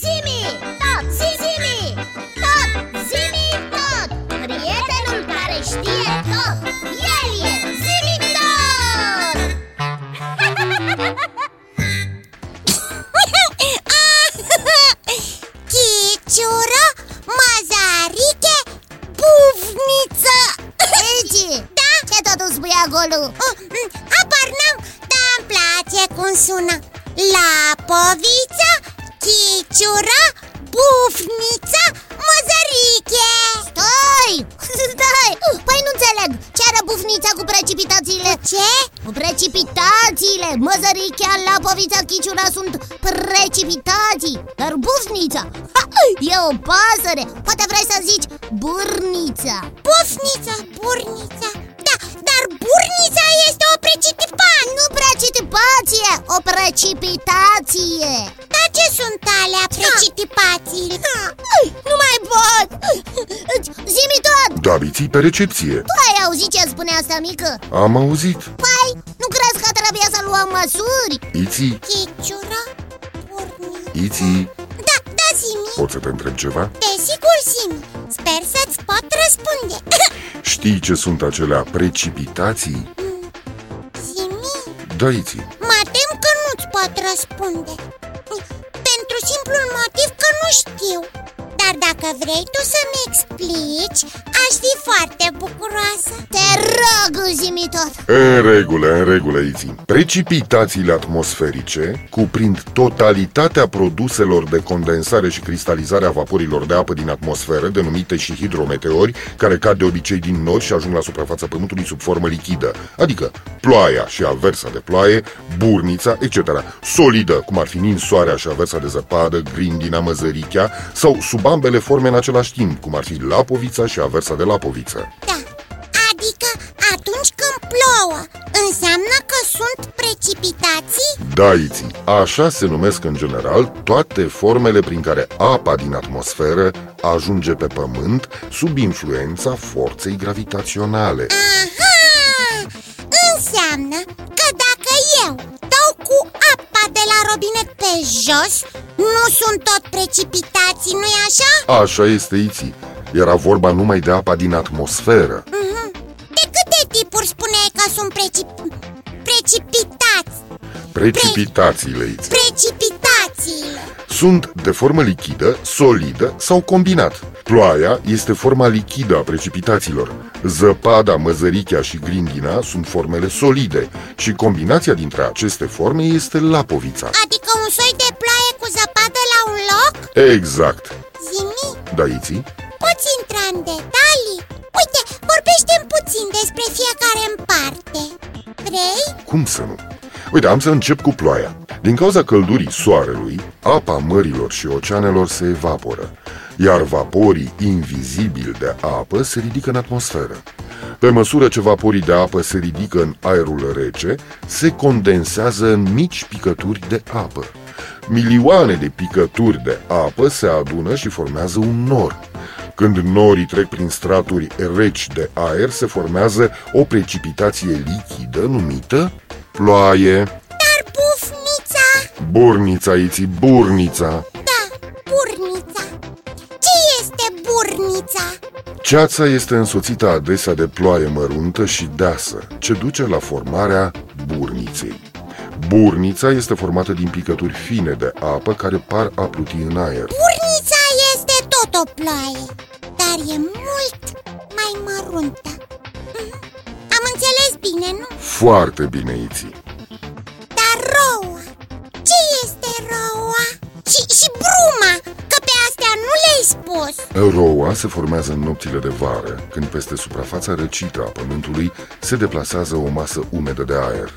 Zimi, tot, zimi, tot, zimi, tot. Prietenul care știe tot, el e zimi tot. Chiciură, mazariche, bufniță. Egi, Da? ce tot spui acolo? Uh, mm, Habar n-am, dar îmi place cum sună. Lapoviță, chiciură, bufniță, măzăriche. Stai, stai, păi nu înțeleg. Ce are bufnița cu precipitațiile? Ce? Cu precipitațiile. Măzărichea, lapovița, chiciura sunt precipitații. Dar bufnița? Ha, e o pasăre. Poate vrei să zici burnița. Bufniță, burniță Da, dar burnița este o precipitație Nu precipitație, o precipitație. Dar ce sunt alea precipitațiile? Nu mai pot. Zimi tot. Da, biții pe recepție Tu ai auzit ce spune asta mică? Am auzit. Păi, nu crezi că trebuie să luăm măsuri? Iții, Chiciură, burniță Iții, Da, da, Zimi. Pot să te întreb ceva? Desigur, Zimi. Sper să-ți pot răspunde. Știi ce sunt acelea precipitații? Zimi, Da, Iții mă tem că nu-ți pot răspunde. Pentru simplul motiv că nu știu Dar dacă vrei tu să-mi explici Aș fi foarte bucuroasă. Te rog, zimi tot. În regulă, în regulă, Iții Precipitațiile atmosferice cuprind totalitatea produselor de condensare și cristalizare a vaporilor de apă din atmosferă, denumite și hidrometeori, care cad de obicei din nori și ajung la suprafața Pământului sub formă lichidă, adică ploaia și aversa de ploaie, burnița, etc. Solidă, cum ar fi ninsoarea și aversa de zăpadă, grindina, măzărichea, sau sub ambele forme în același timp, cum ar fi lapovița și aversa de lapoviță. Da, adică atunci când plouă Înseamnă că sunt precipitații? Da, Iții, așa se numesc în general toate formele prin care apa din atmosferă ajunge pe pământ sub influența forței gravitaționale. Aha! Înseamnă că la robinet pe jos Nu sunt tot precipitații, nu-i așa? Așa este, Iții. Era vorba numai de apa din atmosferă. De câte tipuri spuneai că sunt preci... precipitați? Precipitațiile, Iții, Precipitațiile sunt de formă lichidă, solidă sau combinat. Ploaia este forma lichidă a precipitațiilor. Zăpada, măzărichea și grindina sunt formele solide și combinația dintre aceste forme este lapovița. Adică un soi de ploaie cu zăpadă la un loc? Exact. Zimi, Da, Iții? poți intra în detalii? Uite, vorbește puțin despre fiecare în parte Vrei? Cum să nu? Uite, am să încep cu ploaia. Din cauza căldurii soarelui, apa mărilor și oceanelor se evaporă, iar vaporii invizibili de apă se ridică în atmosferă. Pe măsură ce vaporii de apă se ridică în aerul rece, se condensează în mici picături de apă. Milioane de picături de apă se adună și formează un nor. Când norii trec prin straturi reci de aer, se formează o precipitație lichidă numită ploaie. Dar bufnița? Burnița, Iții, burnița. Burnița? Ceața este însoțită adesea de ploaie măruntă și deasă, ce duce la formarea burniței. Burnița este formată din picături fine de apă care par a pluti în aer. Burnița este tot o ploaie Dar e mult mai măruntă Mhm. Am înțeles bine, nu? Foarte bine, Iții. Spus Roa se formează în nopțile de vară, când peste suprafața răcită a pământului se deplasează o masă umedă de aer.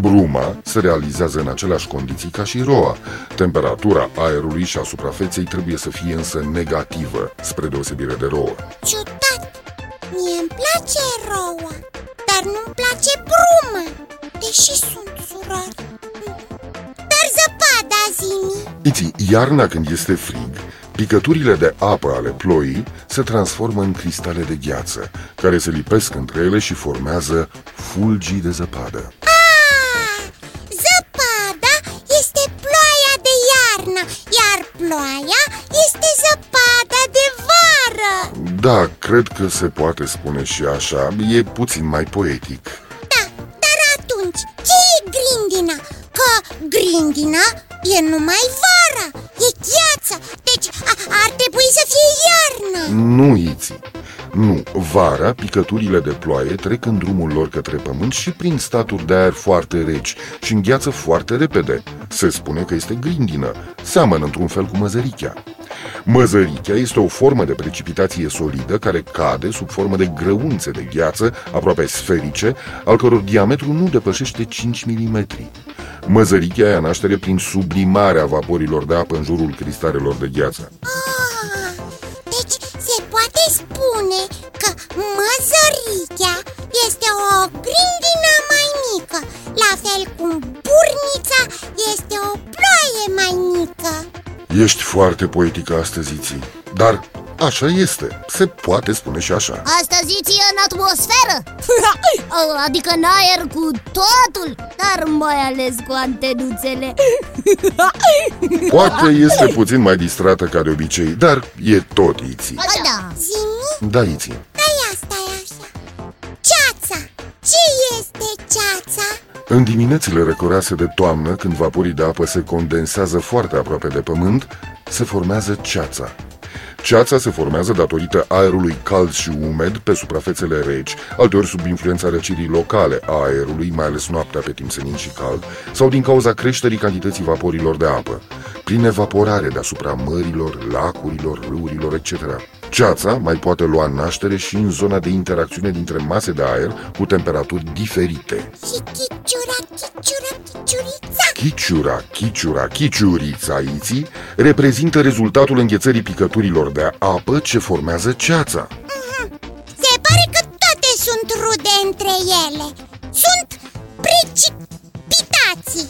Bruma se realizează în aceleași condiții ca și roa. Temperatura aerului și a suprafeței trebuie să fie însă negativă, spre deosebire de roa. Ciudat Mie îmi place roua Dar nu-mi place bruma Deși sunt surori Mhm. Dar zăpada, zimi Iți, iarna când este frig, picăturile de apă ale ploii se transformă în cristale de gheață, care se lipesc între ele și formează fulgii de zăpadă. Ah, zăpada este ploaia de iarnă Iar ploaia este zăpada de vară Da, cred că se poate spune și așa E puțin mai poetic Da, dar atunci ce e grindina? Că grindina e numai vara, e gheață. Deci a- ar trebui să fie iarnă Nu, Iți Nu, vara, picăturile de ploaie trec în drumul lor către pământ și prin staturi de aer foarte reci și îngheață foarte repede Se spune că este grindină, seamănă într-un fel cu măzărichea Măzărichea este o formă de precipitație solidă care cade sub formă de grăunțe de gheață aproape sferice, al căror diametru nu depășește 5 mm. Măzărichea ia naștere prin sublimarea vaporilor de apă în jurul cristalelor de gheață. Că măzărichea este o grindină mai mică La fel cum burnița este o ploaie mai mică Ești foarte poetică astăzi, Iții, dar așa este, se poate spune și așa. Asta zici e în atmosferă Adică în aer cu totul Dar mai ales cu antenuțele Poate este puțin mai distrată ca de obicei, dar e tot Iții. Ba da Zimi, Da, Iții. stai asta e așa Ceața, ce este ceața? În diminețile răcoroase de toamnă, când vaporii de apă se condensează foarte aproape de pământ, se formează ceața. Ceața se formează datorită aerului cald și umed pe suprafețele reci, alteori sub influența răcirii locale a aerului, mai ales noaptea pe timp senin și cald, sau din cauza creșterii cantității vaporilor de apă, prin evaporare deasupra mărilor, lacurilor, râurilor, etc. Ceața mai poate lua naștere și în zona de interacțiune dintre mase de aer cu temperaturi diferite. Și chiciura, chiciura, chiciurița Chiciura, chiciura, chiciurița iții reprezintă rezultatul înghețării picăturilor de apă ce formează ceața. Se pare că toate sunt rude între ele Sunt precipitații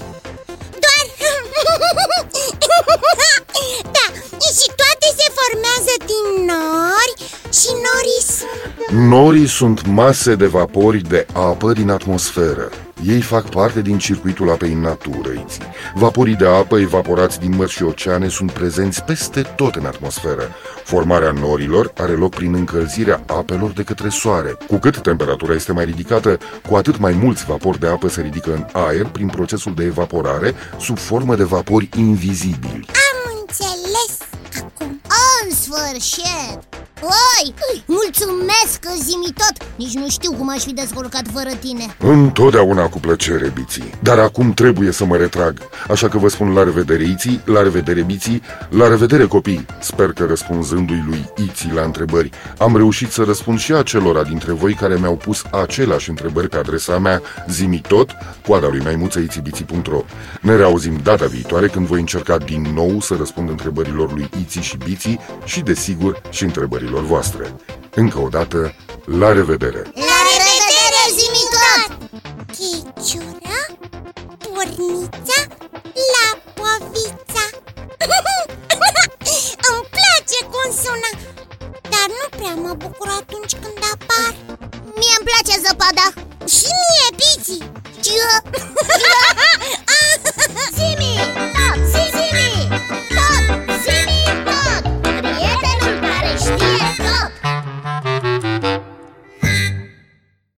Norii sunt mase de vapori de apă din atmosferă. Ei fac parte din circuitul apei în natură, iții. Vaporii de apă evaporați din mări și oceane sunt prezenți peste tot în atmosferă. Formarea norilor are loc prin încălzirea apelor de către soare. Cu cât temperatura este mai ridicată, cu atât mai mulți vapori de apă se ridică în aer prin procesul de evaporare sub formă de vapori invizibili. Am înțeles acum În sfârșit Oi, mulțumesc că zimi tot! Nici nu știu cum aș fi descurcat fără tine. Întotdeauna cu plăcere, Biții. Dar acum trebuie să mă retrag. Așa că vă spun la revedere, Iții, la revedere, Biții La revedere, copii. Sper că răspunzându-i lui Iții la întrebări Am reușit să răspund și acelora dintre voi Care mi-au pus aceleași întrebări pe adresa mea Zimi tot, coada lui maimuță itibiții.ro Ne reauzim data viitoare când voi încerca din nou să răspund întrebărilor lui Iții și Biții Și desigur și dragilor voastre. Încă o dată, la revedere! La revedere, Zimitot! Chiciura, pornița, lapovița Îmi place cum sună, dar nu prea mă bucur atunci când apar Mie îmi place zăpada Și mie, Piții!